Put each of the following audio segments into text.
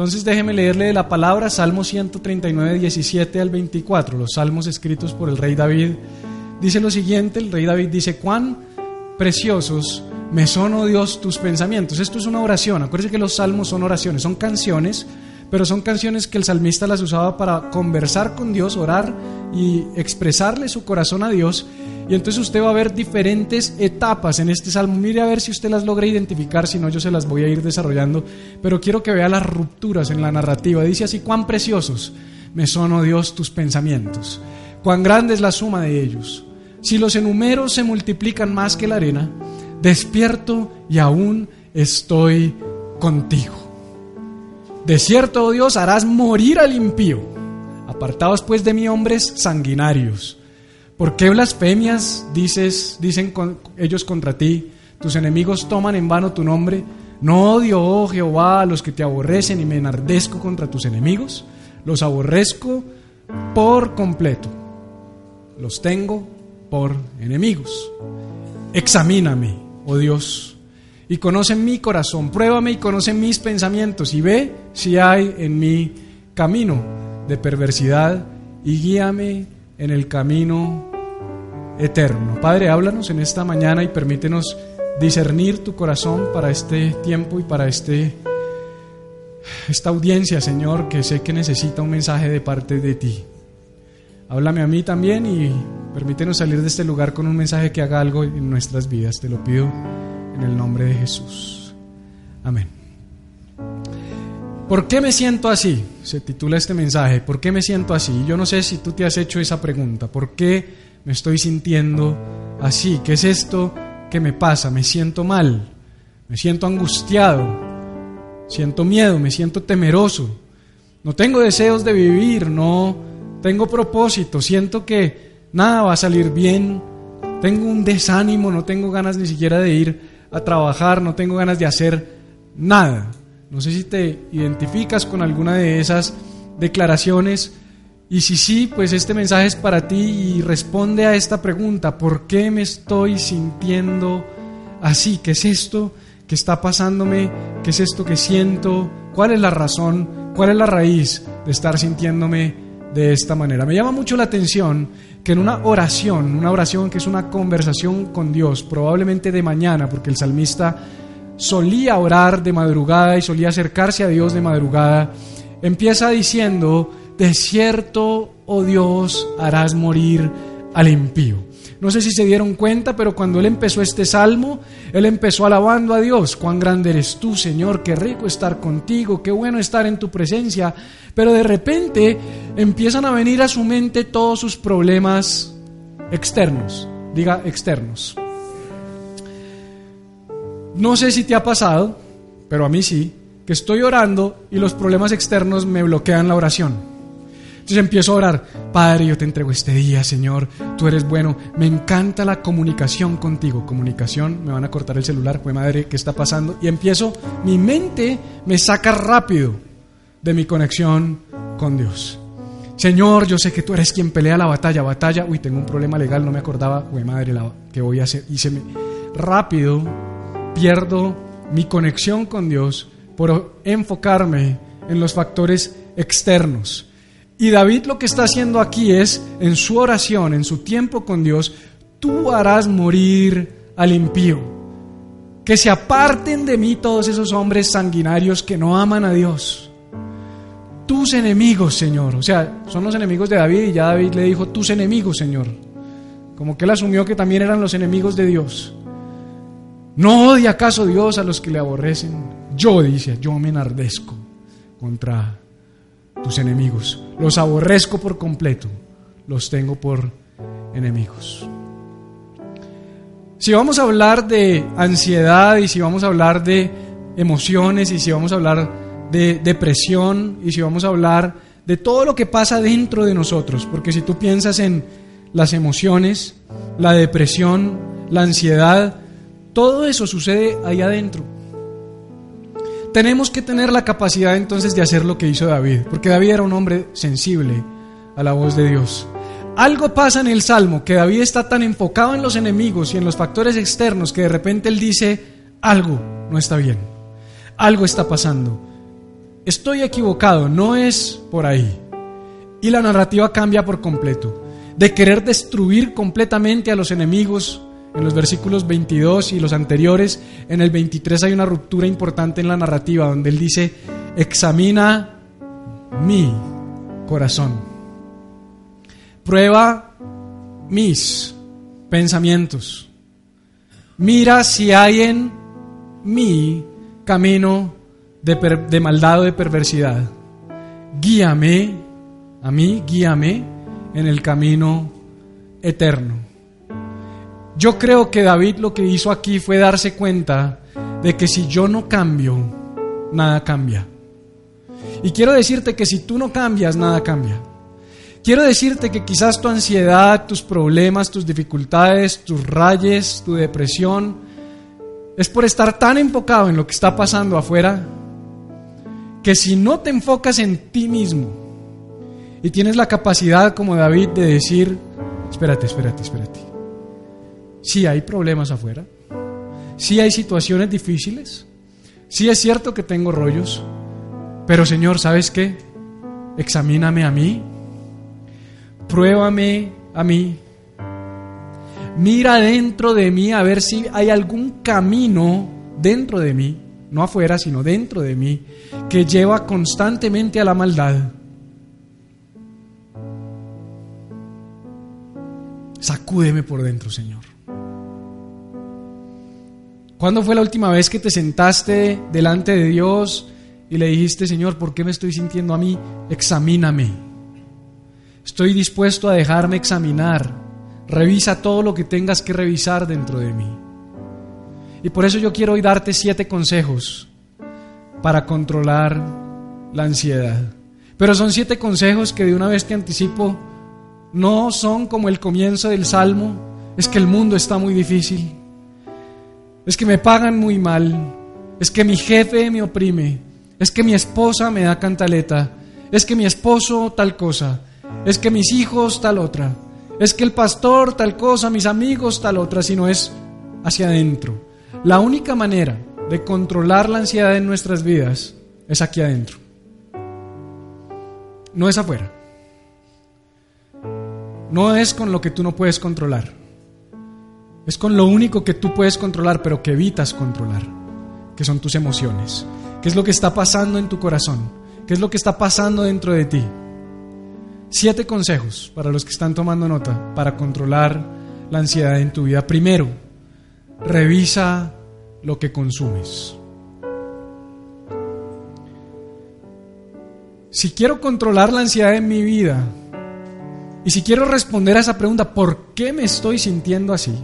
Entonces déjeme leerle la palabra Salmo 139, 17 al 24, los salmos escritos por el rey David. Dice lo siguiente, el rey David dice, cuán preciosos me son, oh Dios, tus pensamientos. Esto es una oración, acuérdense que los salmos son oraciones, son canciones, pero son canciones que el salmista las usaba para conversar con Dios, orar y expresarle su corazón a Dios. Y entonces usted va a ver diferentes etapas en este salmo. Mire a ver si usted las logra identificar, si no yo se las voy a ir desarrollando. Pero quiero que vea las rupturas en la narrativa. Dice así, cuán preciosos me son, oh Dios, tus pensamientos. Cuán grande es la suma de ellos. Si los enumeros se multiplican más que la arena, despierto y aún estoy contigo. De cierto, oh Dios, harás morir al impío. Apartados pues de mí hombres sanguinarios ¿Por qué blasfemias dices, dicen ellos contra ti? Tus enemigos toman en vano tu nombre. No odio, oh Jehová, a los que te aborrecen y me enardezco contra tus enemigos. Los aborrezco por completo. Los tengo por enemigos. Examíname, oh Dios, y conoce mi corazón. Pruébame y conoce mis pensamientos y ve si hay en mi camino de perversidad y guíame en el camino eterno. Padre, háblanos en esta mañana y permítenos discernir tu corazón para este tiempo y para este esta audiencia, Señor, que sé que necesita un mensaje de parte de ti. Háblame a mí también y permítenos salir de este lugar con un mensaje que haga algo en nuestras vidas. Te lo pido en el nombre de Jesús. Amén. ¿Por qué me siento así? Se titula este mensaje. ¿Por qué me siento así? Yo no sé si tú te has hecho esa pregunta. ¿Por qué me estoy sintiendo así. ¿Qué es esto que me pasa? Me siento mal, me siento angustiado, siento miedo, me siento temeroso. No tengo deseos de vivir, no tengo propósito, siento que nada va a salir bien, tengo un desánimo, no tengo ganas ni siquiera de ir a trabajar, no tengo ganas de hacer nada. No sé si te identificas con alguna de esas declaraciones y si sí, pues este mensaje es para ti y responde a esta pregunta, ¿por qué me estoy sintiendo así? ¿Qué es esto que está pasándome? ¿Qué es esto que siento? ¿Cuál es la razón? ¿Cuál es la raíz de estar sintiéndome de esta manera? Me llama mucho la atención que en una oración, una oración que es una conversación con Dios, probablemente de mañana, porque el salmista solía orar de madrugada y solía acercarse a Dios de madrugada, empieza diciendo, de cierto, oh Dios, harás morir al impío. No sé si se dieron cuenta, pero cuando él empezó este salmo, él empezó alabando a Dios. Cuán grande eres tú, Señor, qué rico estar contigo, qué bueno estar en tu presencia. Pero de repente empiezan a venir a su mente todos sus problemas externos. Diga externos. No sé si te ha pasado, pero a mí sí, que estoy orando y los problemas externos me bloquean la oración. Entonces empiezo a orar, Padre, yo te entrego este día, Señor, tú eres bueno, me encanta la comunicación contigo, comunicación, me van a cortar el celular, pues madre, ¿qué está pasando? Y empiezo, mi mente me saca rápido de mi conexión con Dios. Señor, yo sé que tú eres quien pelea la batalla, batalla, uy, tengo un problema legal, no me acordaba, güey madre, la, ¿qué voy a hacer? Y se me, rápido pierdo mi conexión con Dios por enfocarme en los factores externos. Y David lo que está haciendo aquí es, en su oración, en su tiempo con Dios, tú harás morir al impío. Que se aparten de mí todos esos hombres sanguinarios que no aman a Dios. Tus enemigos, Señor. O sea, son los enemigos de David y ya David le dijo, tus enemigos, Señor. Como que él asumió que también eran los enemigos de Dios. ¿No odia acaso Dios a los que le aborrecen? Yo, dice, yo me enardezco contra tus enemigos. Los aborrezco por completo, los tengo por enemigos. Si vamos a hablar de ansiedad y si vamos a hablar de emociones y si vamos a hablar de depresión y si vamos a hablar de todo lo que pasa dentro de nosotros. Porque si tú piensas en las emociones, la depresión, la ansiedad, todo eso sucede ahí adentro. Tenemos que tener la capacidad entonces de hacer lo que hizo David, porque David era un hombre sensible a la voz de Dios. Algo pasa en el Salmo, que David está tan enfocado en los enemigos y en los factores externos que de repente él dice, algo no está bien, algo está pasando. Estoy equivocado, no es por ahí. Y la narrativa cambia por completo, de querer destruir completamente a los enemigos en los versículos 22 y los anteriores. En el 23 hay una ruptura importante en la narrativa donde él dice, examina mi corazón Prueba mis pensamientos. Mira si hay en mí camino de, maldad o de perversidad. Guíame, a mí, guíame en el camino eterno. Yo creo que David lo que hizo aquí fue darse cuenta de que si yo no cambio, nada cambia. Y quiero decirte que si tú no cambias, nada cambia. Quiero decirte que quizás tu ansiedad, tus problemas, tus dificultades, tus rayes, tu depresión, es por estar tan enfocado en lo que está pasando afuera, que si no te enfocas en ti mismo y tienes la capacidad como David de decir, espérate, espérate, espérate, sí hay problemas afuera, sí hay situaciones difíciles, sí es cierto que tengo rollos, pero Señor, ¿sabes qué? Examíname a mí pruébame a mí. Mira dentro de mí a ver si hay algún camino dentro de mí, no afuera, sino dentro de mí, que lleva constantemente a la maldad. Sacúdeme por dentro, Señor. ¿Cuándo fue la última vez que te sentaste delante de Dios y le dijiste, Señor, ¿por qué me estoy sintiendo a mí? Examíname. Estoy dispuesto a dejarme examinar. Revisa todo lo que tengas que revisar dentro de mí. Y por eso yo quiero hoy darte siete consejos para controlar la ansiedad. Pero son siete consejos que de una vez te anticipo no son como el comienzo del salmo. Es que el mundo está muy difícil. Es que me pagan muy mal. Es que mi jefe me oprime. Es que mi esposa me da cantaleta. Es que mi esposo tal cosa es que mis hijos tal otra, es que el pastor tal cosa, mis amigos tal otra, sino es hacia adentro. La única manera de controlar la ansiedad en nuestras vidas es aquí adentro. No es afuera. No es con lo que tú no puedes controlar. Es con lo único que tú puedes controlar, pero que evitas controlar, que son tus emociones. ¿Qué es lo que está pasando en tu corazón? ¿Qué es lo que está pasando dentro de ti? Siete consejos para los que están tomando nota para controlar la ansiedad en tu vida. Primero, revisa lo que consumes. Si quiero controlar la ansiedad en mi vida y si quiero responder a esa pregunta, ¿por qué me estoy sintiendo así?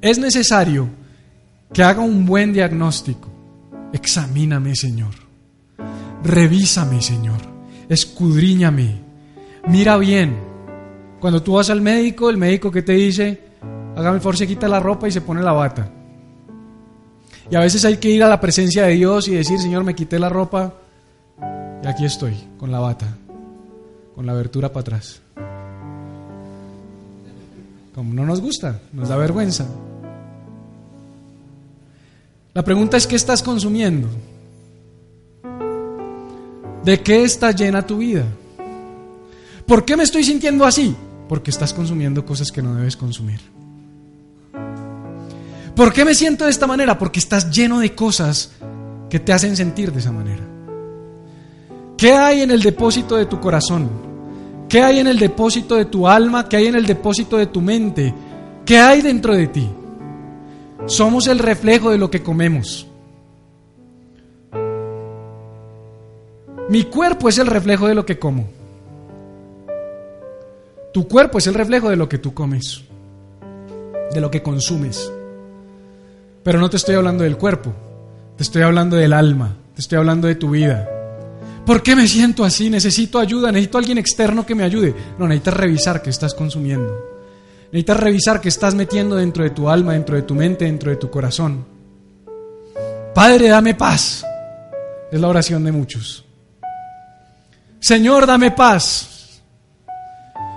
Es necesario que haga un buen diagnóstico. Examíname, Señor. Revísame, Señor. Escudriñame Mira bien, cuando tú vas al médico, el médico que te dice, hágame el quita la ropa y se pone la bata. Y a veces hay que ir a la presencia de Dios y decir, Señor, me quité la ropa y aquí estoy, con la bata, con la abertura para atrás. Como no nos gusta, nos da vergüenza. La pregunta es, ¿qué estás consumiendo? ¿De qué está llena tu vida? ¿Por qué me estoy sintiendo así? Porque estás consumiendo cosas que no debes consumir. ¿Por qué me siento de esta manera? Porque estás lleno de cosas que te hacen sentir de esa manera. ¿Qué hay en el depósito de tu corazón? ¿Qué hay en el depósito de tu alma? ¿Qué hay en el depósito de tu mente? ¿Qué hay dentro de ti? Somos el reflejo de lo que comemos. Mi cuerpo es el reflejo de lo que como. Tu cuerpo es el reflejo de lo que tú comes, de lo que consumes. Pero no te estoy hablando del cuerpo, te estoy hablando del alma, te estoy hablando de tu vida. ¿Por qué me siento así? Necesito ayuda, necesito alguien externo que me ayude. No, necesitas revisar qué estás consumiendo. Necesitas revisar qué estás metiendo dentro de tu alma, dentro de tu mente, dentro de tu corazón. Padre, dame paz. Es la oración de muchos. Señor, dame paz.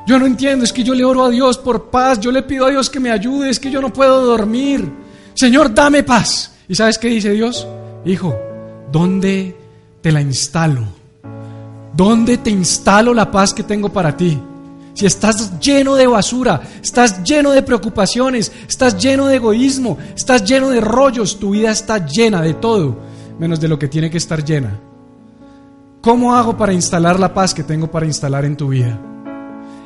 Yo no entiendo, es que yo le oro a Dios por paz, yo le pido a Dios que me ayude, es que yo no puedo dormir. Señor, dame paz. ¿Y sabes qué dice Dios? Hijo, ¿dónde te la instalo? ¿Dónde te instalo la paz que tengo para ti? Si estás lleno de basura, estás lleno de preocupaciones, estás lleno de egoísmo, estás lleno de rollos, tu vida está llena de todo, menos de lo que tiene que estar llena. ¿Cómo hago para instalar la paz que tengo para instalar en tu vida?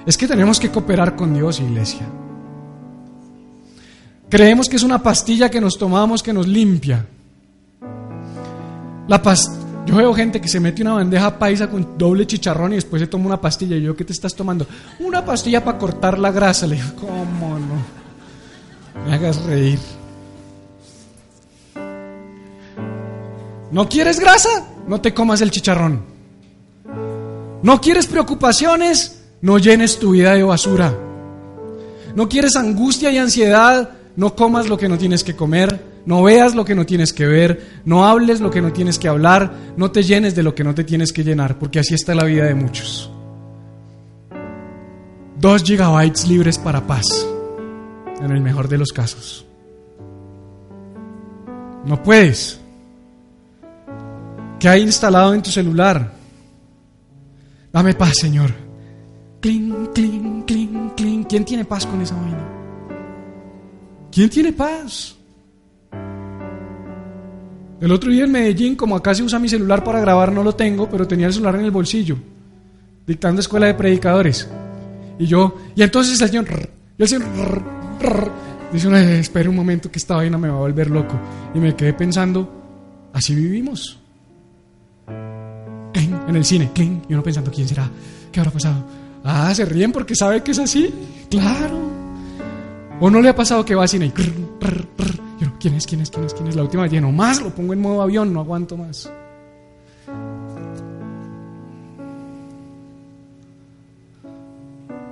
Es que tenemos que cooperar con Dios, iglesia. Creemos que es una pastilla que nos tomamos que nos limpia. La pastilla yo veo gente que se mete una bandeja paisa con doble chicharrón y después se toma una pastilla. Y yo, ¿qué te estás tomando? Una pastilla para cortar la grasa. Le digo, ¿cómo no? Me hagas reír. ¿No quieres grasa? No te comas el chicharrón. ¿No quieres preocupaciones? No llenes tu vida de basura. ¿No quieres angustia y ansiedad? No comas lo que no tienes que comer. No veas lo que no tienes que ver, no hables lo que no tienes que hablar, no te llenes de lo que no te tienes que llenar, porque así está la vida de muchos. Dos gigabytes libres para paz, en el mejor de los casos. No puedes. ¿Qué hay instalado en tu celular? Dame paz, Señor. Cling, cling, cling, cling. ¿Quién tiene paz con esa vaina? ¿Quién tiene paz? El otro día en Medellín, como acá se usa mi celular para grabar, no lo tengo, pero tenía el celular en el bolsillo, dictando escuela de predicadores. Y yo, y entonces el señor, y el señor, dice una espera un momento que esta vaina me va a volver loco. Y me quedé pensando, así vivimos. en el cine, cling, y uno pensando, ¿quién será? ¿Qué habrá pasado? Ah, se ríen porque sabe que es así. Claro. ¿O no le ha pasado que va al cine y ¿quién es? ¿Quién es? ¿Quién es? ¿Quién es? La última lleno más, lo pongo en modo avión, no aguanto más.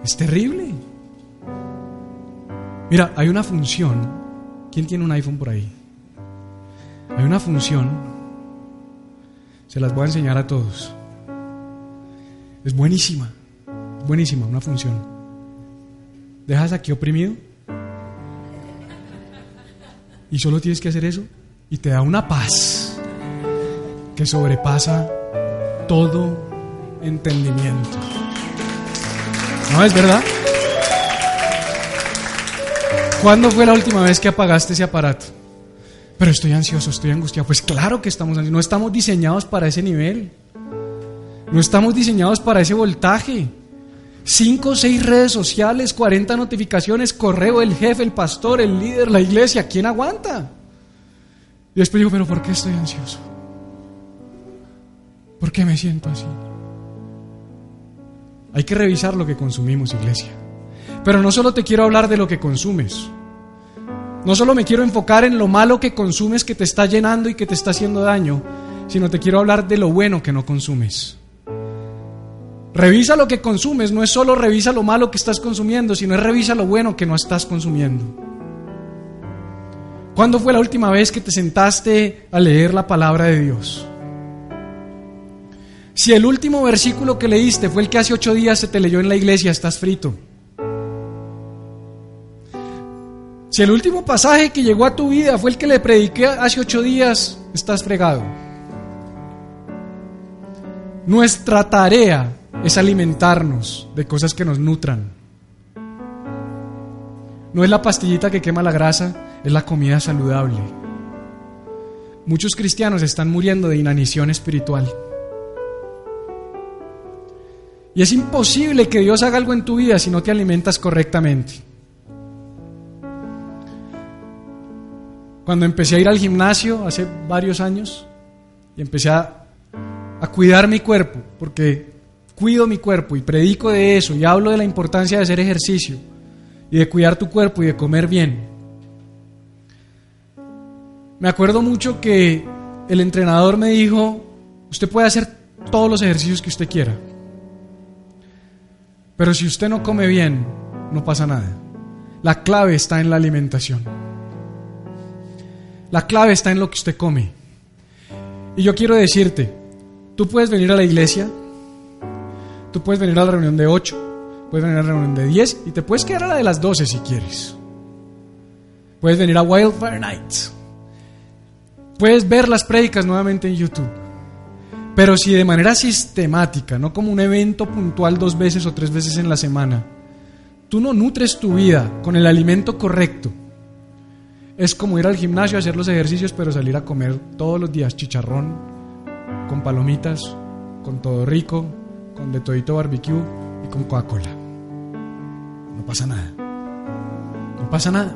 Es terrible. Mira, hay una función. ¿Quién tiene un iPhone por ahí? Hay una función. Se las voy a enseñar a todos. Es buenísima. Buenísima, una función. Dejas aquí oprimido y solo tienes que hacer eso y te da una paz que sobrepasa todo entendimiento. ¿No es verdad? ¿Cuándo fue la última vez que apagaste ese aparato? Pero estoy ansioso, estoy angustiado. Pues claro que estamos ansiosos. No estamos diseñados para ese nivel. No estamos diseñados para ese voltaje. Cinco o seis redes sociales, 40 notificaciones, correo, el jefe, el pastor, el líder, la iglesia. ¿Quién aguanta? Y después digo, pero ¿por qué estoy ansioso? ¿Por qué me siento así? Hay que revisar lo que consumimos, iglesia. Pero no solo te quiero hablar de lo que consumes. No solo me quiero enfocar en lo malo que consumes que te está llenando y que te está haciendo daño, sino te quiero hablar de lo bueno que no consumes. Revisa lo que consumes, no es solo revisa lo malo que estás consumiendo, sino es revisa lo bueno que no estás consumiendo. ¿Cuándo fue la última vez que te sentaste a leer la palabra de Dios? Si el último versículo que leíste fue el que hace ocho días se te leyó en la iglesia, estás frito. Si el último pasaje que llegó a tu vida fue el que le prediqué hace ocho días, estás fregado. Nuestra tarea es alimentarnos de cosas que nos nutran. No es la pastillita que quema la grasa, es la comida saludable. Muchos cristianos están muriendo de inanición espiritual. Y es imposible que Dios haga algo en tu vida si no te alimentas correctamente. Cuando empecé a ir al gimnasio hace varios años y empecé a, a cuidar mi cuerpo, porque cuido mi cuerpo y predico de eso y hablo de la importancia de hacer ejercicio y de cuidar tu cuerpo y de comer bien. Me acuerdo mucho que el entrenador me dijo, usted puede hacer todos los ejercicios que usted quiera, pero si usted no come bien, no pasa nada. La clave está en la alimentación. La clave está en lo que usted come. Y yo quiero decirte, tú puedes venir a la iglesia, tú puedes venir a la reunión de 8, puedes venir a la reunión de 10 y te puedes quedar a la de las 12 si quieres. Puedes venir a Wildfire Nights. Puedes ver las prédicas nuevamente en YouTube. Pero si de manera sistemática, no como un evento puntual dos veces o tres veces en la semana, tú no nutres tu vida con el alimento correcto, es como ir al gimnasio a hacer los ejercicios, pero salir a comer todos los días chicharrón, con palomitas, con todo rico, con de todito barbecue y con Coca-Cola. No pasa nada. No pasa nada.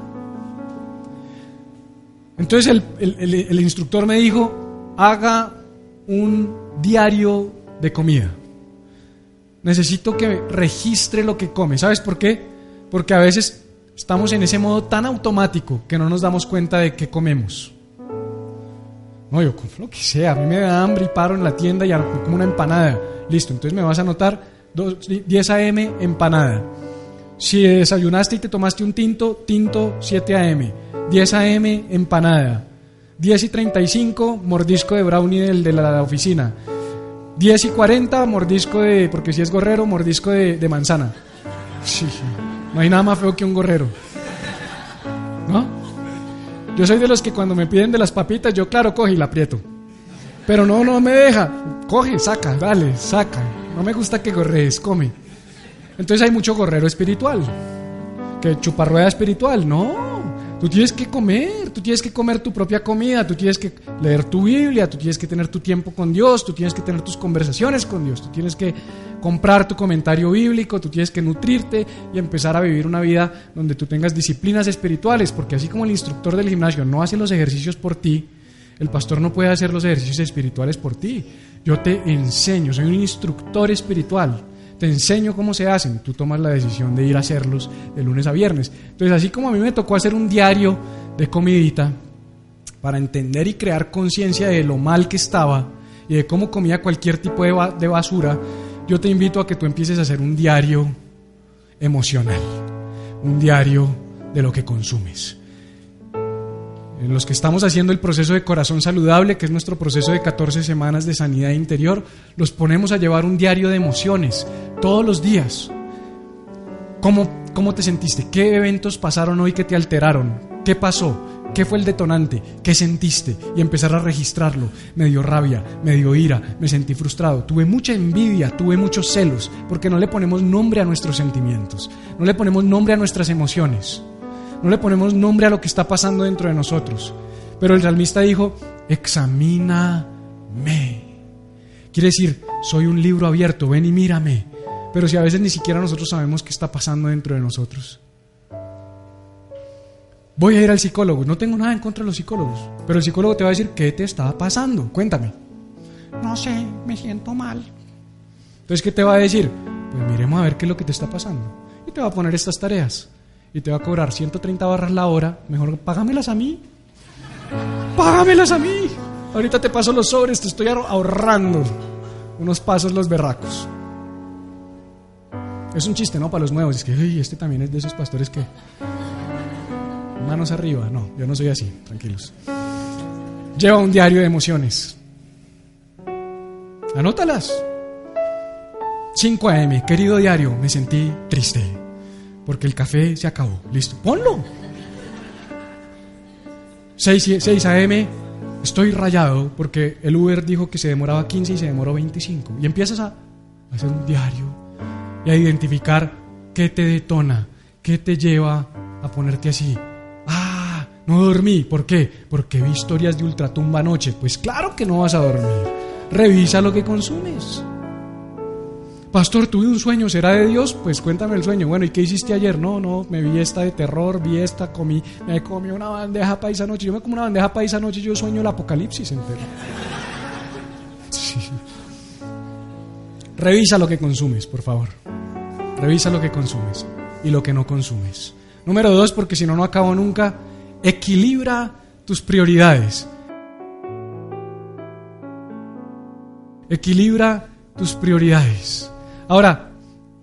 Entonces el, instructor me dijo, haga un diario de comida. Necesito que registre lo que come. ¿Sabes por qué? Porque a veces estamos en ese modo tan automático que no nos damos cuenta de qué comemos. No, yo como lo que sea, a mí me da hambre y paro en la tienda y como una empanada. Listo, entonces me vas a anotar 10 a.m. empanada. Si desayunaste y te tomaste un tinto, tinto 7 a.m. 10 a.m. empanada. 10 y 35, mordisco de brownie del de la oficina. 10 y 40, mordisco de, porque si es gorrero, mordisco de, manzana. Sí, no hay nada más feo que un gorrero. ¿No? Yo soy de los que cuando me piden de las papitas, yo claro, coge y la aprieto. Pero no, no me deja. Coge, saca, dale, saca. No me gusta que gorrees, come. Entonces hay mucho gorrero espiritual. Que chuparrueda espiritual, no. Tú tienes que comer, tú tienes que comer tu propia comida, tú tienes que leer tu Biblia, tú tienes que tener tu tiempo con Dios, tú tienes que tener tus conversaciones con Dios, tú tienes que comprar tu comentario bíblico, tú tienes que nutrirte y empezar a vivir una vida donde tú tengas disciplinas espirituales, porque así como el instructor del gimnasio no hace los ejercicios por ti, el pastor no puede hacer los ejercicios espirituales por ti. Yo te enseño, soy un instructor espiritual te enseño cómo se hacen, tú tomas la decisión de ir a hacerlos de lunes a viernes. Entonces, así como a mí me tocó hacer un diario de comidita para entender y crear conciencia de lo mal que estaba y de cómo comía cualquier tipo de, basura, yo te invito a que tú empieces a hacer un diario emocional, un diario de lo que consumes en los que estamos haciendo el proceso de corazón saludable, que es nuestro proceso de 14 semanas de sanidad interior, los ponemos a llevar un diario de emociones todos los días. ¿Cómo, cómo te sentiste? ¿Qué eventos pasaron hoy que te alteraron? ¿Qué pasó? ¿Qué fue el detonante? ¿Qué sentiste? Y empezar a registrarlo. Me dio rabia, me dio ira, me sentí frustrado, tuve mucha envidia, tuve muchos celos, porque no le ponemos nombre a nuestros sentimientos, no le ponemos nombre a nuestras emociones. No le ponemos nombre a lo que está pasando dentro de nosotros. Pero el salmista dijo, examíname. Quiere decir, soy un libro abierto, ven y mírame. Pero si a veces ni siquiera nosotros sabemos qué está pasando dentro de nosotros. Voy a ir al psicólogo. No tengo nada en contra de los psicólogos. Pero el psicólogo te va a decir, ¿qué te está pasando? Cuéntame. No sé, me siento mal. Entonces, ¿qué te va a decir? Pues miremos a ver qué es lo que te está pasando. Y te va a poner estas tareas y te va a cobrar 130 barras la hora, mejor págamelas a mí. Págamelas a mí. Ahorita te paso los sobres, te estoy ahorrando unos pasos los berracos. Es un chiste, ¿no? Para los nuevos. Es que, este también es de esos pastores que... Manos arriba. No, yo no soy así, tranquilos. Lleva un diario de emociones. Anótalas. 5 AM, querido diario, me sentí triste porque el café se acabó. Listo, ponlo. 6, a.m. Estoy rayado porque el Uber dijo que se demoraba 15 y se demoró 25. Y empiezas a hacer un diario y a identificar qué te detona, qué te lleva a ponerte así. No dormí. ¿Por qué? Porque vi historias de ultratumba anoche. Pues claro que no vas a dormir. Revisa lo que consumes. Pastor, tuve un sueño, ¿será de Dios? Pues cuéntame el sueño. Bueno, ¿y qué hiciste ayer? No, no, me vi esta de terror, vi esta, comí, me comí una bandeja paisa anoche. Yo me como una bandeja paisa anoche yo sueño el apocalipsis entero. Revisa lo que consumes, por favor. Revisa lo que consumes y lo que no consumes. Número dos, porque si no, no acabo nunca. Equilibra tus prioridades. Equilibra tus prioridades. Ahora,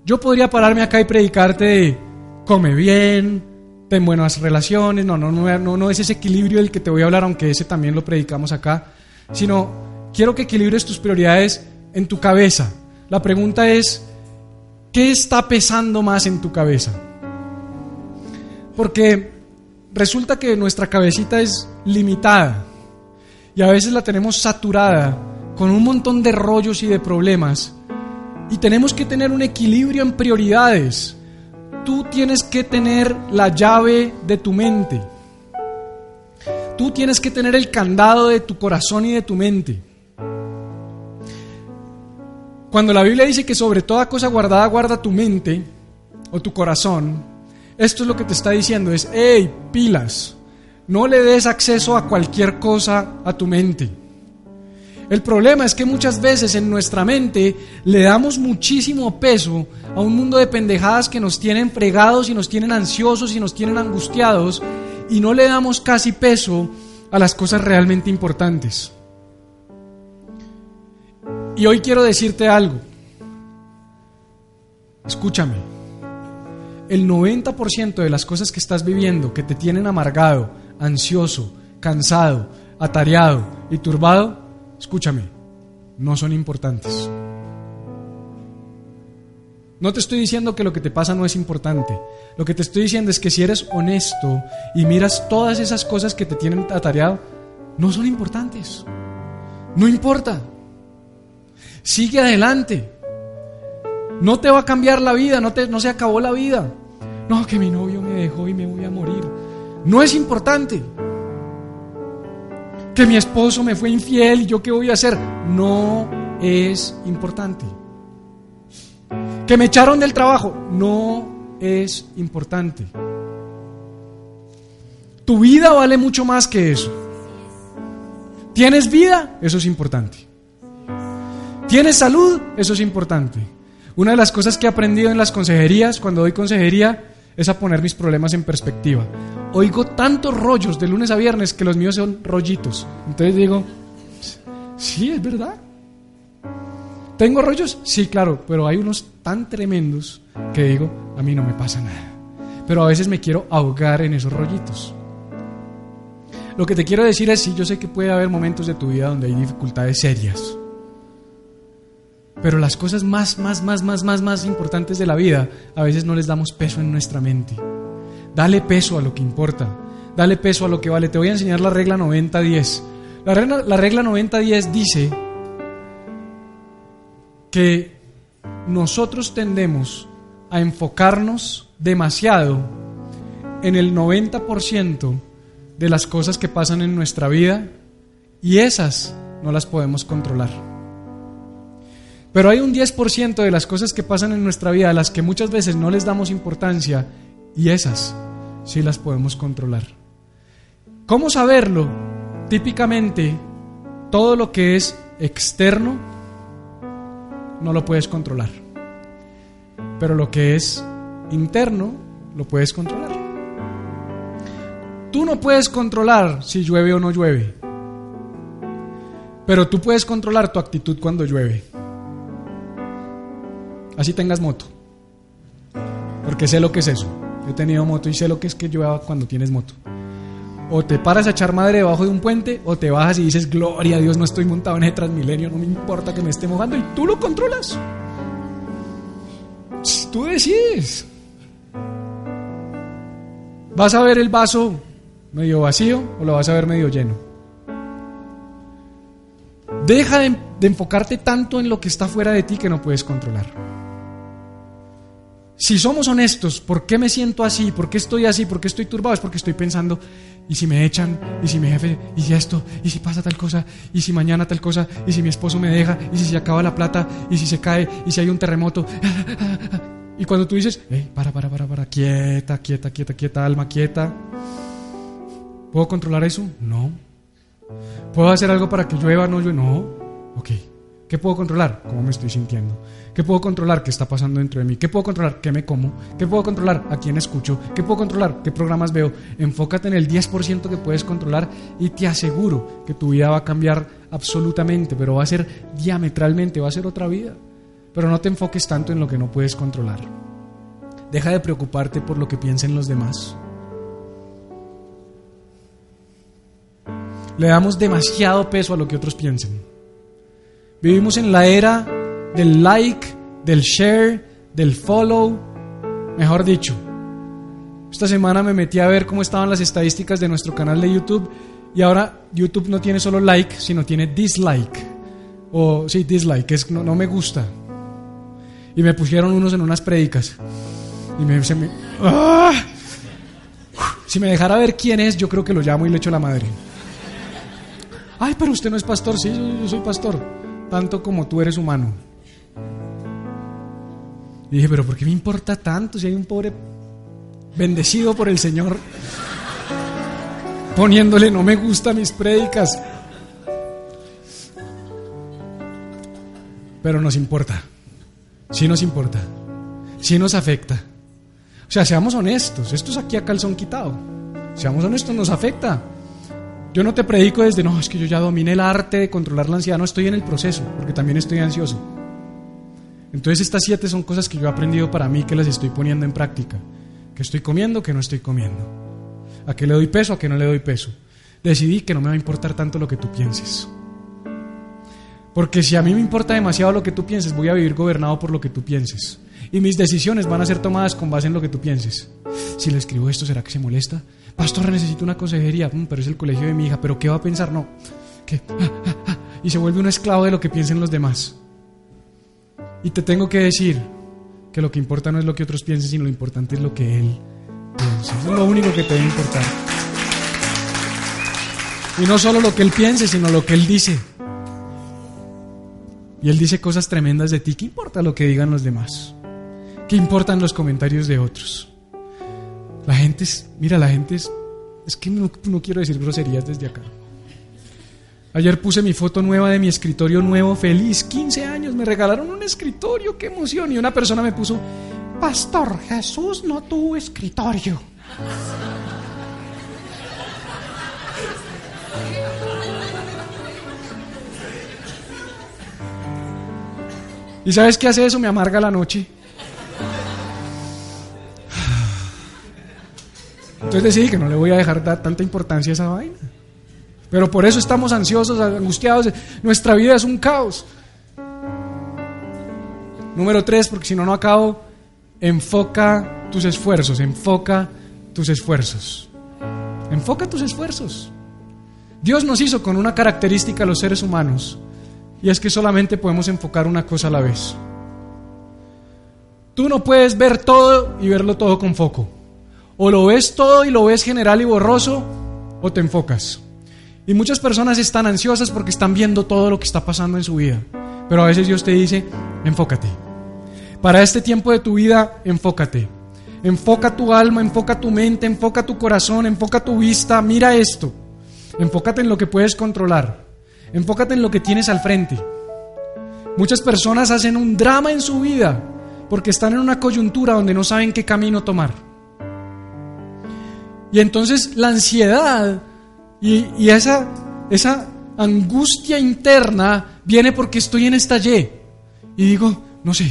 yo podría pararme acá y predicarte come bien, ten buenas relaciones, no, no, no, no es ese equilibrio del que te voy a hablar, aunque ese también lo predicamos acá, sino quiero que equilibres tus prioridades en tu cabeza. La pregunta es, ¿qué está pesando más en tu cabeza? Porque resulta que nuestra cabecita es limitada y a veces la tenemos saturada con un montón de rollos y de problemas y tenemos que tener un equilibrio en prioridades. Tú tienes que tener la llave de tu mente. Tú tienes que tener el candado de tu corazón y de tu mente. Cuando la Biblia dice que sobre toda cosa guardada guarda tu mente o tu corazón, esto es lo que te está diciendo, es, hey, pilas, no le des acceso a cualquier cosa a tu mente. El problema es que muchas veces en nuestra mente le damos muchísimo peso a un mundo de pendejadas que nos tienen fregados y nos tienen ansiosos y nos tienen angustiados y no le damos casi peso a las cosas realmente importantes. Y hoy quiero decirte algo. Escúchame el 90% de las cosas que estás viviendo que te tienen amargado, ansioso, cansado, atareado y turbado, escúchame, no son importantes. No te estoy diciendo que lo que te pasa no es importante. Lo que te estoy diciendo es que si eres honesto y miras todas esas cosas que te tienen atareado, no son importantes. No importa. Sigue adelante. No te va a cambiar la vida, no, te, no se acabó la vida. No, que mi novio me dejó y me voy a morir. No es importante. Que mi esposo me fue infiel y yo qué voy a hacer. No es importante. Que me echaron del trabajo. No es importante. Tu vida vale mucho más que eso. ¿Tienes vida? Eso es importante. ¿Tienes salud? Eso es importante. Una de las cosas que he aprendido en las consejerías, cuando doy consejería, es a poner mis problemas en perspectiva. Oigo tantos rollos de lunes a viernes que los míos son rollitos. Entonces digo, sí, es verdad. ¿Tengo rollos? Sí, claro, pero hay unos tan tremendos que digo, a mí no me pasa nada. Pero a veces me quiero ahogar en esos rollitos. Lo que te quiero decir es, sí, yo sé que puede haber momentos de tu vida donde hay dificultades serias pero las cosas más, más, más, más, más, más importantes de la vida a veces no les damos peso en nuestra mente. Dale peso a lo que importa. Dale peso a lo que vale. Te voy a enseñar la regla 90-10. La regla, la regla 90-10 dice que nosotros tendemos a enfocarnos demasiado en el 90% de las cosas que pasan en nuestra vida y esas no las podemos controlar. Pero hay un 10% de las cosas que pasan en nuestra vida a las que muchas veces no les damos importancia y esas sí las podemos controlar. ¿Cómo saberlo? Típicamente, todo lo que es externo no lo puedes controlar. Pero lo que es interno lo puedes controlar. Tú no puedes controlar si llueve o no llueve. Pero tú puedes controlar tu actitud cuando llueve. Así tengas moto. Porque sé lo que es eso. Yo he tenido moto y sé lo que es que llueva cuando tienes moto. O te paras a echar madre debajo de un puente, o te bajas y dices, gloria a Dios, no estoy montado en el Transmilenio, no me importa que me esté mojando, y tú lo controlas. Tú decides. ¿Vas a ver el vaso medio vacío o lo vas a ver medio lleno? Deja de, de enfocarte tanto en lo que está fuera de ti que no puedes controlar. Si somos honestos, ¿por qué me siento así? ¿Por qué estoy así? ¿Por qué estoy turbado? Es porque estoy pensando, ¿y si me echan? ¿Y si mi jefe? ¿Y si esto? ¿Y si pasa tal cosa? ¿Y si mañana tal cosa? ¿Y si mi esposo me deja? ¿Y si se acaba la plata? ¿Y si se cae? ¿Y si hay un terremoto? Y cuando tú dices, hey, para, para, para, para, quieta, quieta, quieta, quieta, alma, quieta. ¿Puedo controlar eso? No. ¿Puedo hacer algo para que llueva? No, yo no. Ok, ¿Qué puedo controlar? ¿Cómo me estoy sintiendo? ¿Qué puedo controlar? ¿Qué está pasando dentro de mí? ¿Qué puedo controlar? ¿Qué me como? ¿Qué puedo controlar? ¿A quién escucho? ¿Qué puedo controlar? ¿Qué programas veo? Enfócate en el 10% que puedes controlar y te aseguro que tu vida va a cambiar absolutamente, pero va a ser diametralmente, va a ser otra vida. Pero no te enfoques tanto en lo que no puedes controlar. Deja de preocuparte por lo que piensen los demás. Le damos demasiado peso a lo que otros piensen. Vivimos en la era del like, del share, del follow. Mejor dicho, esta semana me metí a ver cómo estaban las estadísticas de nuestro canal de YouTube y ahora YouTube no tiene solo like, sino tiene dislike. O sí, dislike, es no, no me gusta. Y me pusieron unos en unas prédicas. Y me, ¡ah! Si me dejara ver quién es, yo creo que lo llamo y le echo la madre. Ay, pero usted no es pastor. Sí, yo soy pastor tanto como tú eres humano. Y dije, pero ¿por qué me importa tanto si hay un pobre bendecido por el Señor poniéndole no me gusta mis prédicas? Pero nos importa, sí nos importa, sí nos afecta. O sea, seamos honestos, esto es aquí a calzón quitado. Seamos honestos, nos afecta. Yo no te predico desde, no, es que yo ya dominé el arte de controlar la ansiedad, no estoy en el proceso, porque también estoy ansioso. Entonces estas siete son cosas que yo he aprendido para mí que las estoy poniendo en práctica. Que estoy comiendo, que no estoy comiendo. A qué le doy peso, a qué no le doy peso. Decidí que no me va a importar tanto lo que tú pienses. Porque si a mí me importa demasiado lo que tú pienses, voy a vivir gobernado por lo que tú pienses. Y mis decisiones van a ser tomadas con base en lo que tú pienses. Si le escribo esto, ¿será que se molesta? Pastor, necesito una consejería, mm, pero es el colegio de mi hija, pero ¿qué va a pensar? No. Ah, ah, ah. Y se vuelve un esclavo de lo que piensen los demás. Y te tengo que decir que lo que importa no es lo que otros piensen, sino lo importante es lo que Él piensa. Es lo único que te debe importar. Y no solo lo que Él piense, sino lo que Él dice. Y Él dice cosas tremendas de ti. ¿Qué importa lo que digan los demás? ¿Qué importan los comentarios de otros? La gente es, mira, la gente es, es que no, quiero decir groserías desde acá. Ayer puse mi foto nueva de mi escritorio nuevo, feliz, 15 años, me regalaron un escritorio, qué emoción. Y una persona me puso, Pastor Jesús no tuvo escritorio. ¿Y sabes qué hace eso? Me amarga la noche. Entonces decidí que no le voy a dejar dar tanta importancia a esa vaina. Pero por eso estamos ansiosos, angustiados. Nuestra vida es un caos. Número tres, porque si no, no acabo. Enfoca tus esfuerzos, enfoca tus esfuerzos. Enfoca tus esfuerzos. Dios nos hizo con una característica a los seres humanos, y es que solamente podemos enfocar una cosa a la vez. Tú no puedes ver todo y verlo todo con foco. O lo ves todo y lo ves general y borroso, o te enfocas. Y muchas personas están ansiosas porque están viendo todo lo que está pasando en su vida. Pero a veces Dios te dice, enfócate. Para este tiempo de tu vida, enfócate. Enfoca tu alma, enfoca tu mente, enfoca tu corazón, enfoca tu vista. Mira esto. Enfócate en lo que puedes controlar. Enfócate en lo que tienes al frente. Muchas personas hacen un drama en su vida porque están en una coyuntura donde no saben qué camino tomar. Y entonces la ansiedad y, esa, esa angustia interna viene porque estoy en esta Y. Y digo, no sé,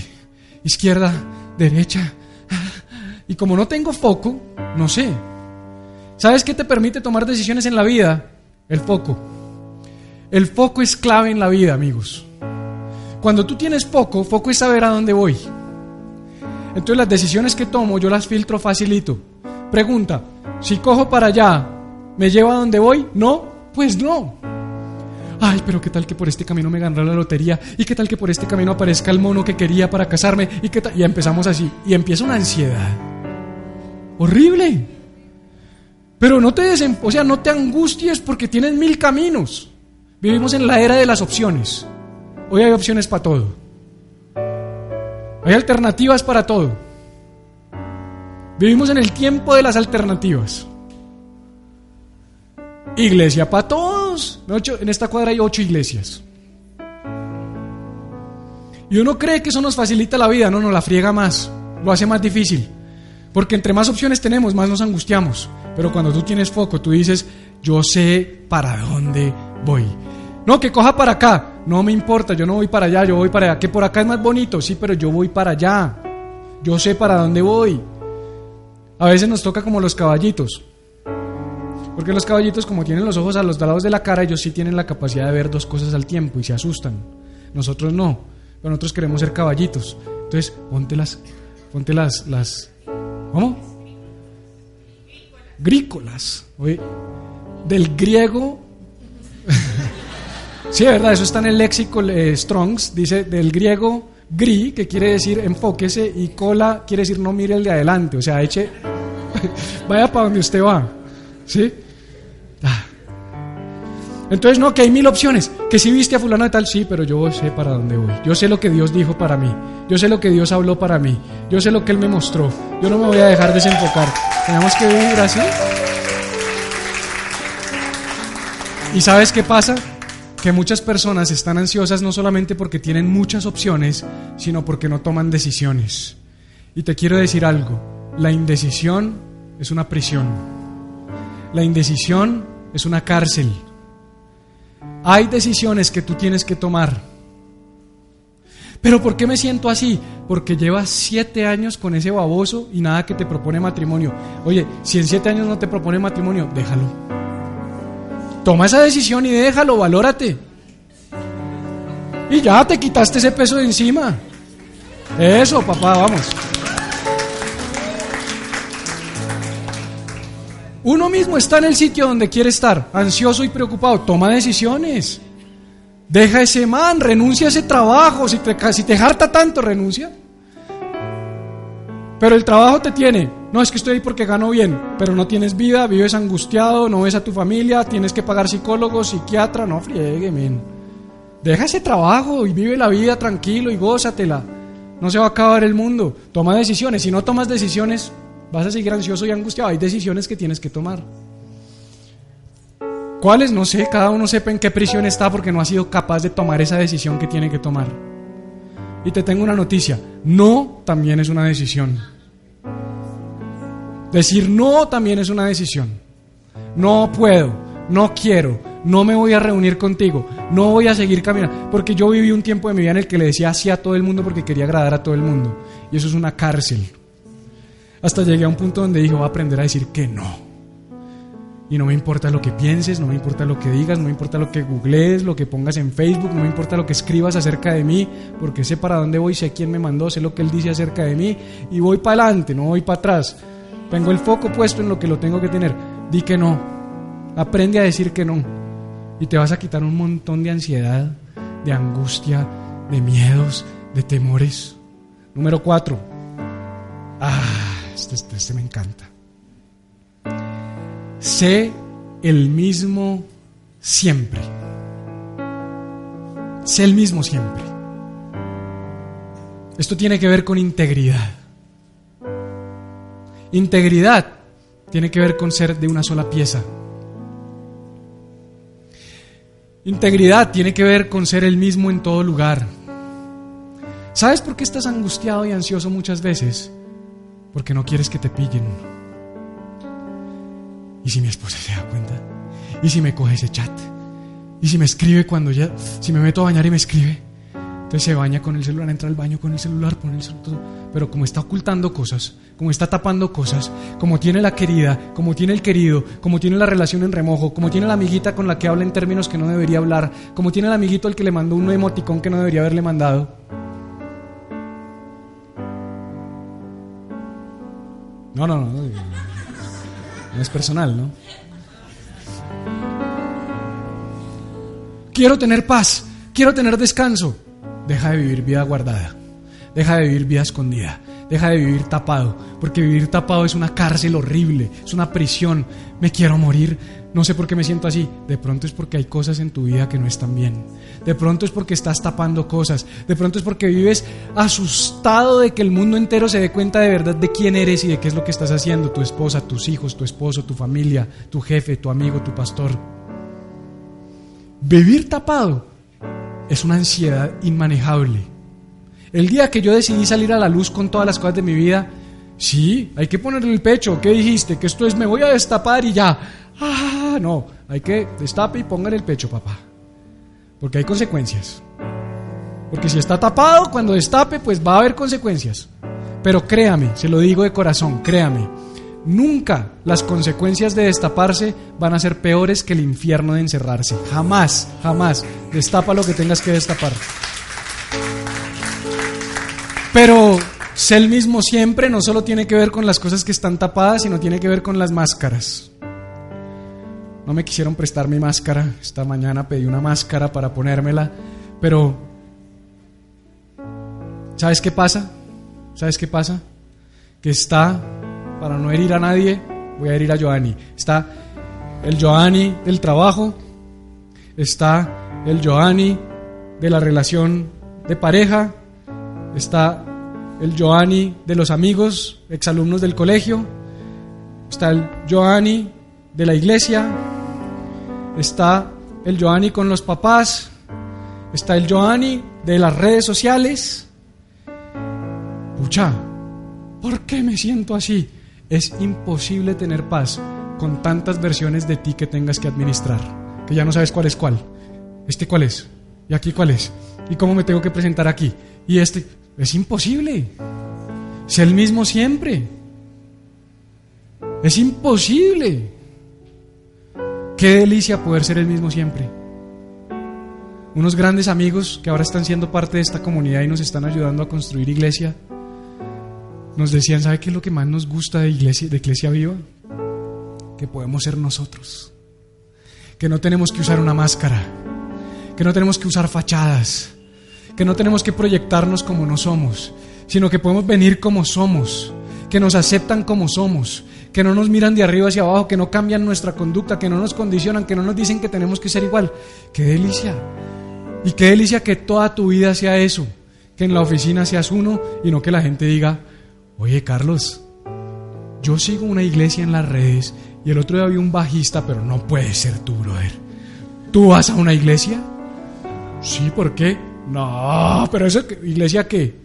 izquierda, derecha. Y como no tengo foco, no sé. ¿Sabes qué te permite tomar decisiones en la vida? El foco. El foco es clave en la vida, amigos. Cuando tú tienes foco, foco es saber a dónde voy. Entonces las decisiones que tomo yo las filtro facilito. Pregunta, si cojo para allá, ¿me lleva a donde voy? No, pues no. Ay, pero qué tal que por este camino me ganará la lotería y qué tal que por este camino aparezca el mono que quería para casarme y qué tal y empezamos así y empieza una ansiedad horrible. Pero no te desem... o sea, no te angusties porque tienes mil caminos. Vivimos en la era de las opciones. Hoy hay opciones para todo. Hay alternativas para todo. Vivimos en el tiempo de las alternativas. Iglesia para todos. En esta cuadra hay ocho iglesias. Y uno cree que eso nos facilita la vida, no, no, la friega más, lo hace más difícil. Porque entre más opciones tenemos, más nos angustiamos. Pero cuando tú tienes foco, tú dices, yo sé para dónde voy. No, que coja para acá. No me importa, yo no voy para allá, yo voy para allá. Que por acá es más bonito, sí, pero yo voy para allá. Yo sé para dónde voy. A veces nos toca como los caballitos. Porque los caballitos, como tienen los ojos a los lados de la cara, ellos sí tienen la capacidad de ver dos cosas al tiempo y se asustan. Nosotros no. Pero nosotros queremos ser caballitos. Entonces, ponte las. Las. las ¿Cómo? Grícolas. Del griego. sí, verdad, eso está en el léxico eh, Strongs. Dice del griego gri, que quiere decir enfóquese, y cola quiere decir no mire el de adelante. O sea, eche. Vaya para donde usted va. ¿Sí? Ah. Entonces, no, que hay mil opciones. Que si viste a fulano de tal, sí, pero yo sé para dónde voy. Yo sé lo que Dios dijo para mí. Yo sé lo que Dios habló para mí. Yo sé lo que Él me mostró. Yo no me voy a dejar desenfocar. Tenemos que vivir así. ¿Y sabes qué pasa? Que muchas personas están ansiosas no solamente porque tienen muchas opciones, sino porque no toman decisiones. Y te quiero decir algo. La indecisión es una prisión. La indecisión es una cárcel. Hay decisiones que tú tienes que tomar. Pero ¿por qué me siento así? Porque llevas siete años con ese baboso y nada que te propone matrimonio. Oye, si en siete años no te propone matrimonio, déjalo. Toma esa decisión y déjalo, valórate. Y ya te quitaste ese peso de encima. Eso, papá, vamos. Uno mismo está en el sitio donde quiere estar, ansioso y preocupado. Toma decisiones. Deja ese man, renuncia a ese trabajo. Si te, si te tanto, renuncia. Pero el trabajo te tiene. No es que estoy ahí porque gano bien, pero no tienes vida, vives angustiado, no ves a tu familia, tienes que pagar psicólogo, psiquiatra. No friegue, men. Deja ese trabajo y vive la vida tranquilo y gózatela. No se va a acabar el mundo. Toma decisiones. Si no tomas decisiones, Vas a seguir ansioso y angustiado. Hay decisiones que tienes que tomar. ¿Cuáles? No sé, cada uno sepa en qué prisión está porque no ha sido capaz de tomar esa decisión que tiene que tomar. Y te tengo una noticia, no también es una decisión. Decir no también es una decisión. No puedo, no quiero, no me voy a reunir contigo, no voy a seguir caminando. Porque yo viví un tiempo de mi vida en el que le decía sí a todo el mundo porque quería agradar a todo el mundo. Y eso es una cárcel. Hasta llegué a un punto donde dije, voy a aprender a decir que no. Y no me importa lo que pienses, no me importa lo que digas, no me importa lo que googlees, lo que pongas en Facebook, no me importa lo que escribas acerca de mí, porque sé para dónde voy, sé quién me mandó, sé lo que él dice acerca de mí y voy para adelante, no voy para atrás. Tengo el foco puesto en lo que lo tengo que tener. Di que no. Aprende a decir que no. Y te vas a quitar un montón de ansiedad, de angustia, de miedos, de temores. Número cuatro. Ah este, este, este, me encanta. Sé el mismo siempre. Sé el mismo siempre. Esto tiene que ver con integridad. Integridad tiene que ver con ser de una sola pieza. Integridad tiene que ver con ser el mismo en todo lugar. ¿Sabes por qué estás angustiado y ansioso muchas veces? porque no quieres que te pillen. ¿Y si mi esposa se da cuenta? ¿Y si me coge ese chat? ¿Y si me escribe cuando ya, si me meto a bañar y me escribe? Se baña con el celular, entra al baño con el celular, pone el celular, Pero como está ocultando cosas, como está tapando cosas, como tiene la querida, como tiene el querido, como tiene la relación en remojo, como tiene la amiguita con la que habla en términos que no debería hablar, como tiene el amiguito al que le mandó un emoticón que no debería haberle mandado, no, no. No es personal, ¿no? Quiero tener paz, quiero tener descanso. Deja de vivir vida guardada. Deja de vivir vida escondida. Deja de vivir tapado. Porque vivir tapado es una cárcel horrible. Es una prisión. Me quiero morir. No sé por qué me siento así. De pronto es porque hay cosas en tu vida que no están bien. De pronto es porque estás tapando cosas. De pronto es porque vives asustado de que el mundo entero se dé cuenta de verdad de quién eres y de qué es lo que estás haciendo. Tu esposa, tus hijos, tu esposo, tu familia, tu jefe, tu amigo, tu pastor. Vivir tapado es una ansiedad inmanejable. El día que yo decidí salir a la luz con todas las cosas de mi vida, sí, hay que ponerle el pecho. ¿Qué dijiste? Que esto es me voy a destapar y ya. Ah, no, hay que destape y ponga el pecho, papá. Porque hay consecuencias. Porque si está tapado, cuando destape, pues va a haber consecuencias. Pero créame, se lo digo de corazón, créame, nunca las consecuencias de destaparse van a ser peores que el infierno de encerrarse. Jamás, jamás. Destapa lo que tengas que destapar. Pero ser el mismo siempre no solo tiene que ver con las cosas que están tapadas, sino tiene que ver con las máscaras. No me quisieron prestar mi máscara. Esta mañana pedí una máscara para ponérmela. Pero, ¿sabes qué pasa? ¿Sabes qué pasa? Que está, para no herir a nadie, voy a herir a Joanny. Está el Joanny del trabajo, está el Joanny de la relación de pareja, está el Joanny de los amigos, exalumnos del colegio, está el Joanny de la iglesia, está el Joanny con los papás, está el Joanny de las redes sociales. Pucha, ¿por qué me siento así? Es imposible tener paz con tantas versiones de ti que tengas que administrar, que ya no sabes cuál es cuál. ¿Este cuál es? ¿Y aquí cuál es? ¿Y cómo me tengo que presentar aquí? Y este, es imposible. Es el mismo siempre. Es imposible. Qué delicia poder ser el mismo siempre. Unos grandes amigos que ahora están siendo parte de esta comunidad y nos están ayudando a construir iglesia, nos decían, ¿sabe qué es lo que más nos gusta de iglesia, de iglesia viva? Que podemos ser nosotros. Que no tenemos que usar una máscara. Que no tenemos que usar fachadas. Que no tenemos que proyectarnos como no somos, sino que podemos venir como somos. Que nos aceptan como somos que no nos miran de arriba hacia abajo, que no cambian nuestra conducta, que no nos condicionan, que no nos dicen que tenemos que ser igual. ¡Qué delicia! Y qué delicia que toda tu vida sea eso, que en la oficina seas uno y no que la gente diga, oye Carlos, yo sigo una iglesia en las redes y el otro día había un bajista, pero no puede ser tú, brother. ¿Tú vas a una iglesia? Sí, ¿por qué? No, pero eso, ¿iglesia qué?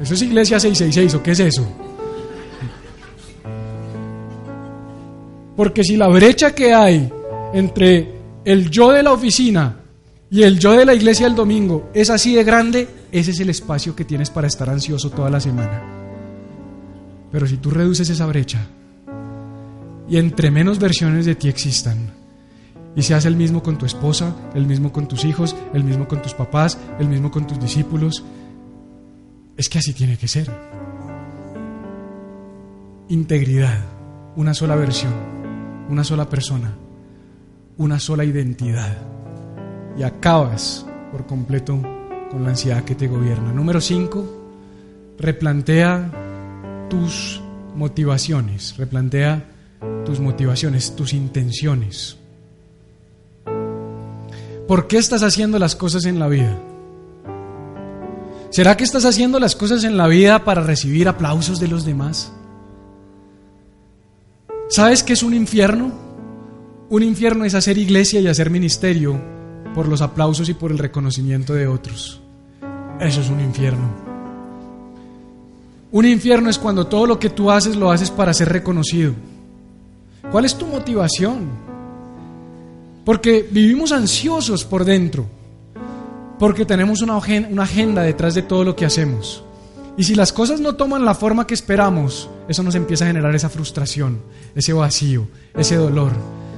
¿Eso es iglesia 666 o qué es eso? Porque si la brecha que hay entre el yo de la oficina y el yo de la iglesia el domingo es así de grande, ese es el espacio que tienes para estar ansioso toda la semana. Pero si tú reduces esa brecha y entre menos versiones de ti existan, y seas el mismo con tu esposa, el mismo con tus hijos, el mismo con tus papás, el mismo con tus discípulos, es que así tiene que ser. Integridad, una sola versión una sola persona, una sola identidad. Y acabas por completo con la ansiedad que te gobierna. Número 5, replantea tus motivaciones, replantea tus motivaciones, tus intenciones. ¿Por qué estás haciendo las cosas en la vida? ¿Será que estás haciendo las cosas en la vida para recibir aplausos de los demás? ¿Sabes qué es un infierno? Un infierno es hacer iglesia y hacer ministerio por los aplausos y por el reconocimiento de otros. Eso es un infierno. Un infierno es cuando todo lo que tú haces lo haces para ser reconocido. ¿Cuál es tu motivación? Porque vivimos ansiosos por dentro, porque tenemos una agenda detrás de todo lo que hacemos. Y si las cosas no toman la forma que esperamos, eso nos empieza a generar esa frustración, ese vacío, ese dolor.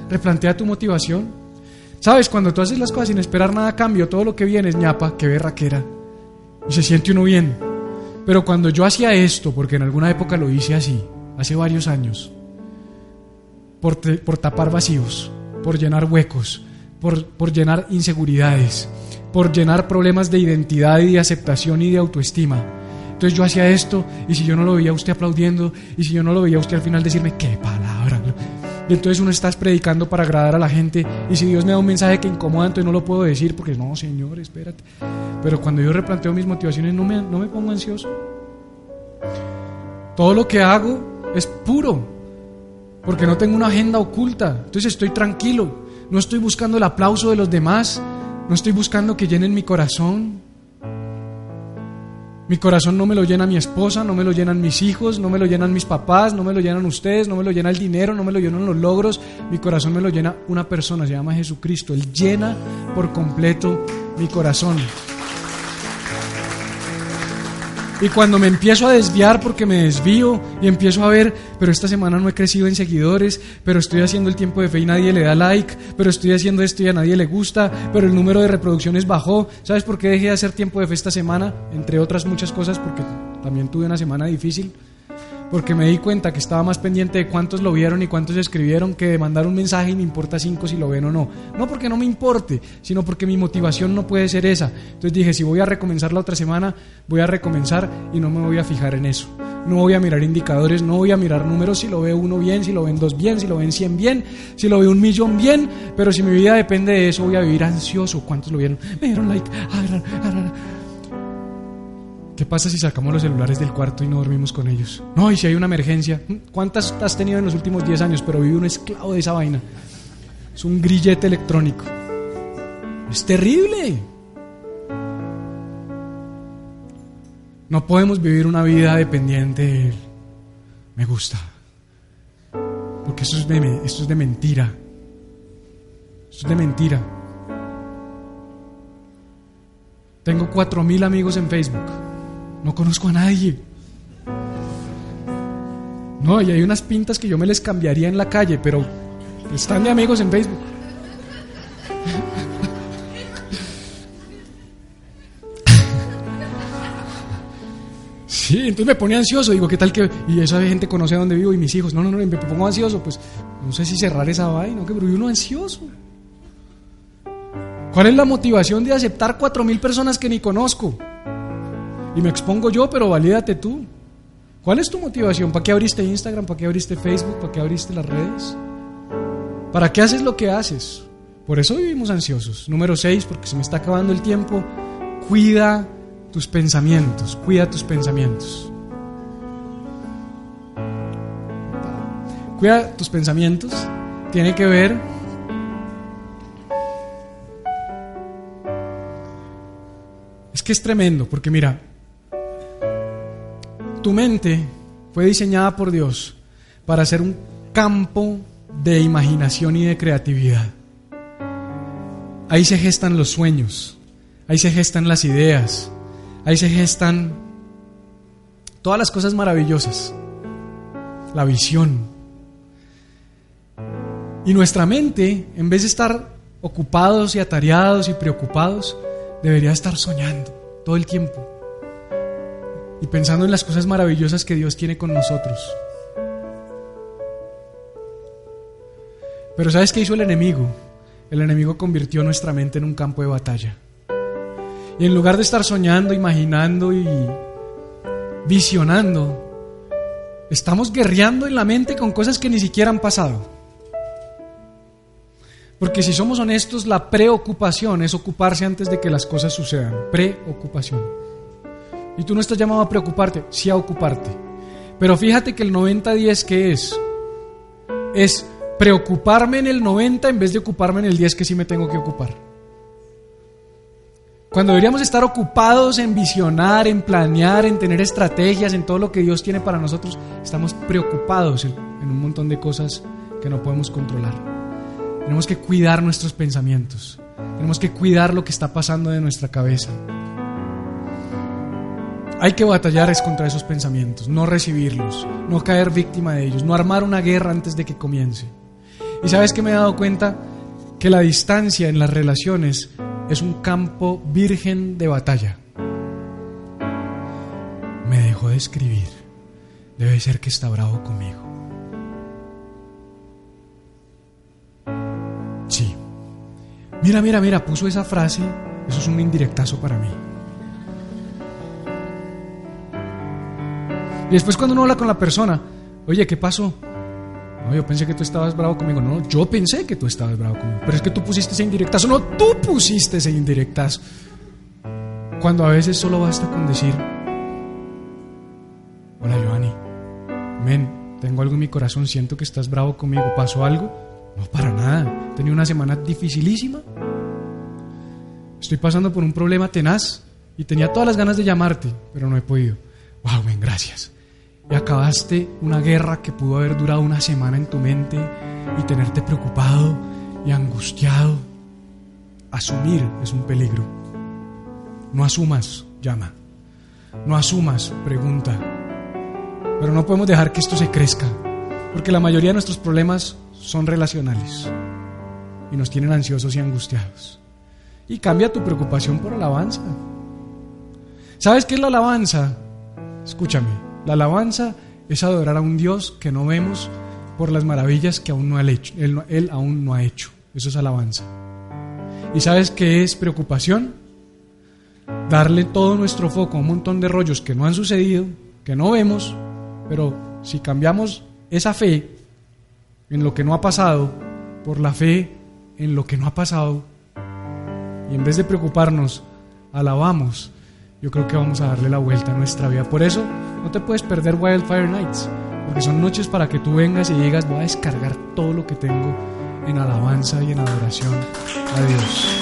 Replantea tu motivación. Sabes, cuando tú haces las cosas sin esperar nada a cambio, todo lo que viene es ñapa, que berraquera. Y se siente uno bien. Pero cuando yo hacía esto, porque en alguna época lo hice así, hace varios años, por, por tapar vacíos, por llenar huecos, por, por llenar inseguridades, por llenar problemas de identidad y de aceptación y de autoestima, entonces yo hacía esto y si yo no lo veía usted aplaudiendo y si yo no lo veía usted al final decirme, qué palabra. Y entonces uno estás predicando para agradar a la gente y si Dios me da un mensaje que incomoda, entonces no lo puedo decir porque no, Señor, espérate. Pero cuando yo replanteo mis motivaciones no me, no me pongo ansioso. Todo lo que hago es puro porque no tengo una agenda oculta. Entonces estoy tranquilo. No estoy buscando el aplauso de los demás. No estoy buscando que llenen mi corazón. Mi corazón no me lo llena mi esposa, no me lo llenan mis hijos, no me lo llenan mis papás, no me lo llenan ustedes, no me lo llena el dinero, no me lo llenan los logros. Mi corazón me lo llena una persona, se llama Jesucristo. Él llena por completo mi corazón. Y cuando me empiezo a desviar porque me desvío y empiezo a ver, pero esta semana no he crecido en seguidores, pero estoy haciendo el tiempo de fe y nadie le da like, pero estoy haciendo esto y a nadie le gusta, pero el número de reproducciones bajó. ¿Sabes por qué dejé de hacer tiempo de fe esta semana? Entre otras muchas cosas, porque también tuve una semana difícil porque me di cuenta que estaba más pendiente de cuántos lo vieron y cuántos escribieron que de mandar un mensaje y me importa cinco si lo ven o no. No porque no me importe, sino porque mi motivación no puede ser esa. Entonces dije, si voy a recomenzar la otra semana, voy a recomenzar y no me voy a fijar en eso. No voy a mirar indicadores, no voy a mirar números si lo ve uno bien, si lo ven dos bien, si lo ven cien bien, si lo ve un millón bien, pero si mi vida depende de eso, voy a vivir ansioso. ¿Cuántos lo vieron? Me dieron like. ¿Qué pasa si sacamos los celulares del cuarto y no dormimos con ellos? No, y si hay una emergencia. ¿Cuántas has tenido en los últimos 10 años? Pero vive un esclavo de esa vaina. Es un grillete electrónico. Es terrible. No podemos vivir una vida dependiente de él. Me gusta. Porque esto es de, esto es de mentira. Esto es de mentira. Tengo cuatro mil amigos en Facebook. No conozco a nadie. No, y hay unas pintas que yo me les cambiaría en la calle, pero están de amigos en Facebook. Sí, entonces me pone ansioso, digo, ¿qué tal que...? Y esa gente conoce a dónde vivo y mis hijos. No, no, no, me pongo ansioso, pues no sé si cerrar esa vaina, que pero uno ansioso. ¿Cuál es la motivación de aceptar cuatro mil personas que ni conozco? Y me expongo yo, pero valídate tú. ¿Cuál es tu motivación? ¿Para qué abriste Instagram? ¿Para qué abriste Facebook? ¿Para qué abriste las redes? ¿Para qué haces lo que haces? Por eso vivimos ansiosos. Número 6, porque se me está acabando el tiempo. Cuida tus pensamientos. Cuida tus pensamientos. Cuida tus pensamientos. Tiene que ver Es que es tremendo, porque mira, tu mente fue diseñada por Dios para ser un campo de imaginación y de creatividad. Ahí se gestan los sueños, ahí se gestan las ideas, ahí se gestan todas las cosas maravillosas, la visión. Y nuestra mente, en vez de estar ocupados y atareados y preocupados, debería estar soñando todo el tiempo y pensando en las cosas maravillosas que Dios tiene con nosotros. Pero ¿sabes qué hizo el enemigo? El enemigo convirtió nuestra mente en un campo de batalla. Y en lugar de estar soñando, imaginando y visionando, estamos guerreando en la mente con cosas que ni siquiera han pasado. Porque si somos honestos, la preocupación es ocuparse antes de que las cosas sucedan. Preocupación. Y tú no estás llamado a preocuparte, sí a ocuparte. Pero fíjate que el 90-10 ¿qué es? Es preocuparme en el 90 en vez de ocuparme en el 10 que sí me tengo que ocupar. Cuando deberíamos estar ocupados en visionar, en planear, en tener estrategias, en todo lo que Dios tiene para nosotros, estamos preocupados en un montón de cosas que no podemos controlar. Tenemos que cuidar nuestros pensamientos. Tenemos que cuidar lo que está pasando de nuestra cabeza. Hay que batallar es contra esos pensamientos, no recibirlos, no caer víctima de ellos, no armar una guerra antes de que comience. Y sabes que me he dado cuenta que la distancia en las relaciones es un campo virgen de batalla. Me dejó de escribir. Debe ser que está bravo conmigo. Sí. Mira, mira, mira, puso esa frase. Eso es un indirectazo para mí. Y después cuando uno habla con la persona, oye, ¿qué pasó? No, yo pensé que tú estabas bravo conmigo. No, yo pensé que tú estabas bravo conmigo. Pero es que tú pusiste ese indirectazo. No, tú pusiste ese indirectazo. Cuando a veces solo basta con decir, hola Joanny, men, tengo algo en mi corazón, siento que estás bravo conmigo. ¿Pasó algo? No, para nada. Tenía una semana dificilísima. Estoy pasando por un problema tenaz. y tenía todas las ganas de llamarte, pero no he podido. Wow, men, gracias. Y acabaste una guerra que pudo haber durado una semana en tu mente y tenerte preocupado y angustiado. Asumir es un peligro. No asumas, llama. No asumas, pregunta. Pero no podemos dejar que esto se crezca, porque la mayoría de nuestros problemas son relacionales y nos tienen ansiosos y angustiados. Y cambia tu preocupación por alabanza. ¿Sabes qué es la alabanza? Escúchame, la alabanza es adorar a un Dios que no vemos por las maravillas que aún no ha hecho, él, aún no ha hecho. Eso es alabanza. ¿Y sabes qué es preocupación? Darle todo nuestro foco a un montón de rollos que no han sucedido, que no vemos, pero si cambiamos esa fe en lo que no ha pasado por la fe en lo que no ha pasado, y en vez de preocuparnos, alabamos, yo creo que vamos a darle la vuelta a nuestra vida. Por eso no te puedes perder Wildfire Nights, porque son noches para que tú vengas y digas, voy a descargar todo lo que tengo en alabanza y en adoración a Dios.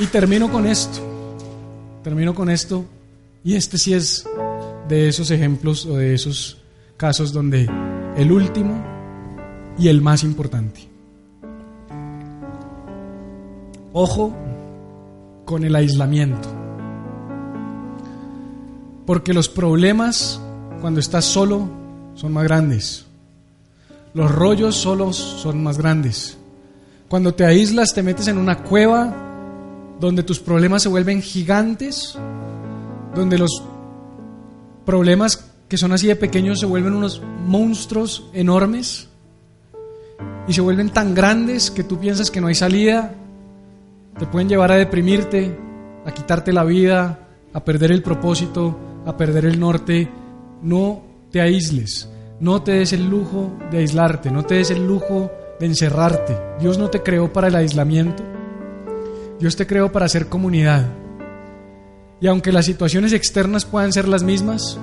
Y termino con esto, termino con esto, y este sí es de esos ejemplos o de esos casos donde el último y el más importante. Ojo con el aislamiento. Porque los problemas cuando estás solo son más grandes. Los rollos solos son más grandes. Cuando te aíslas te metes en una cueva donde tus problemas se vuelven gigantes, donde los problemas que son así de pequeños se vuelven unos monstruos enormes y se vuelven tan grandes que tú piensas que no hay salida te pueden llevar a deprimirte, a quitarte la vida, a perder el propósito, a perder el norte. No te aísles, no te des el lujo de aislarte, no te des el lujo de encerrarte. Dios no te creó para el aislamiento, Dios te creó para hacer comunidad. Y aunque las situaciones externas puedan ser las mismas,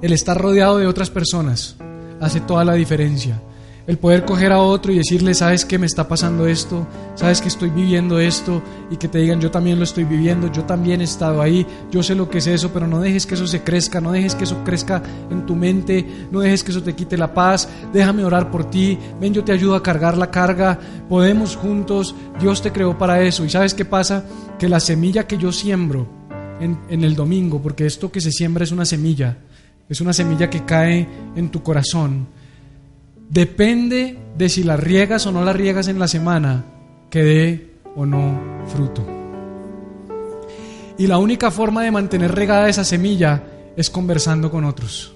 el estar rodeado de otras personas hace toda la diferencia. El poder coger a otro y decirle, sabes que me está pasando esto, sabes que estoy viviendo esto, y que te digan, yo también lo estoy viviendo, yo también he estado ahí, yo sé lo que es eso, pero no dejes que eso se crezca, no dejes que eso crezca en tu mente, no dejes que eso te quite la paz, déjame orar por ti, ven, yo te ayudo a cargar la carga, podemos juntos, Dios te creó para eso. ¿Y sabes qué pasa? Que la semilla que yo siembro en, en el domingo, porque esto que se siembra es una semilla, es una semilla que cae en tu corazón, depende de si la riegas o no la riegas en la semana, que dé o no fruto. Y la única forma de mantener regada esa semilla es conversando con otros.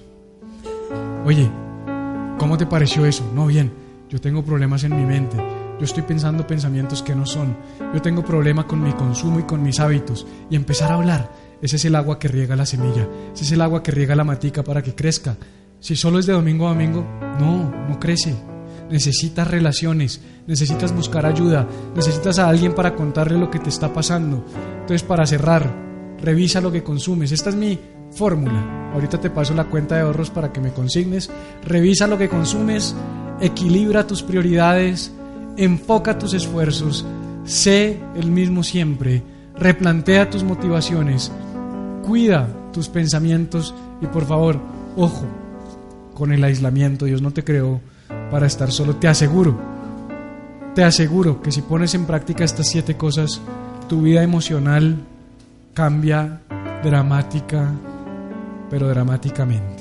Oye, ¿cómo te pareció eso? No, bien, yo tengo problemas en mi mente. Yo estoy pensando pensamientos que no son. Yo tengo problemas con mi consumo y con mis hábitos. Y empezar a hablar. Ese es el agua que riega la semilla. Ese es el agua que riega la matica para que crezca. Si solo es de domingo a domingo, no, no crece. Necesitas relaciones, necesitas buscar ayuda, necesitas a alguien para contarle lo que te está pasando. Entonces, para cerrar, revisa lo que consumes. Esta es mi fórmula. Ahorita te paso la cuenta de ahorros para que me consignes. Revisa lo que consumes, equilibra tus prioridades, enfoca tus esfuerzos, sé el mismo siempre, replantea tus motivaciones, cuida tus pensamientos y por favor, ojo, con el aislamiento. Dios no te creó para estar solo. Te aseguro, te aseguro que si pones en práctica estas siete cosas, tu vida emocional cambia dramática, pero dramáticamente.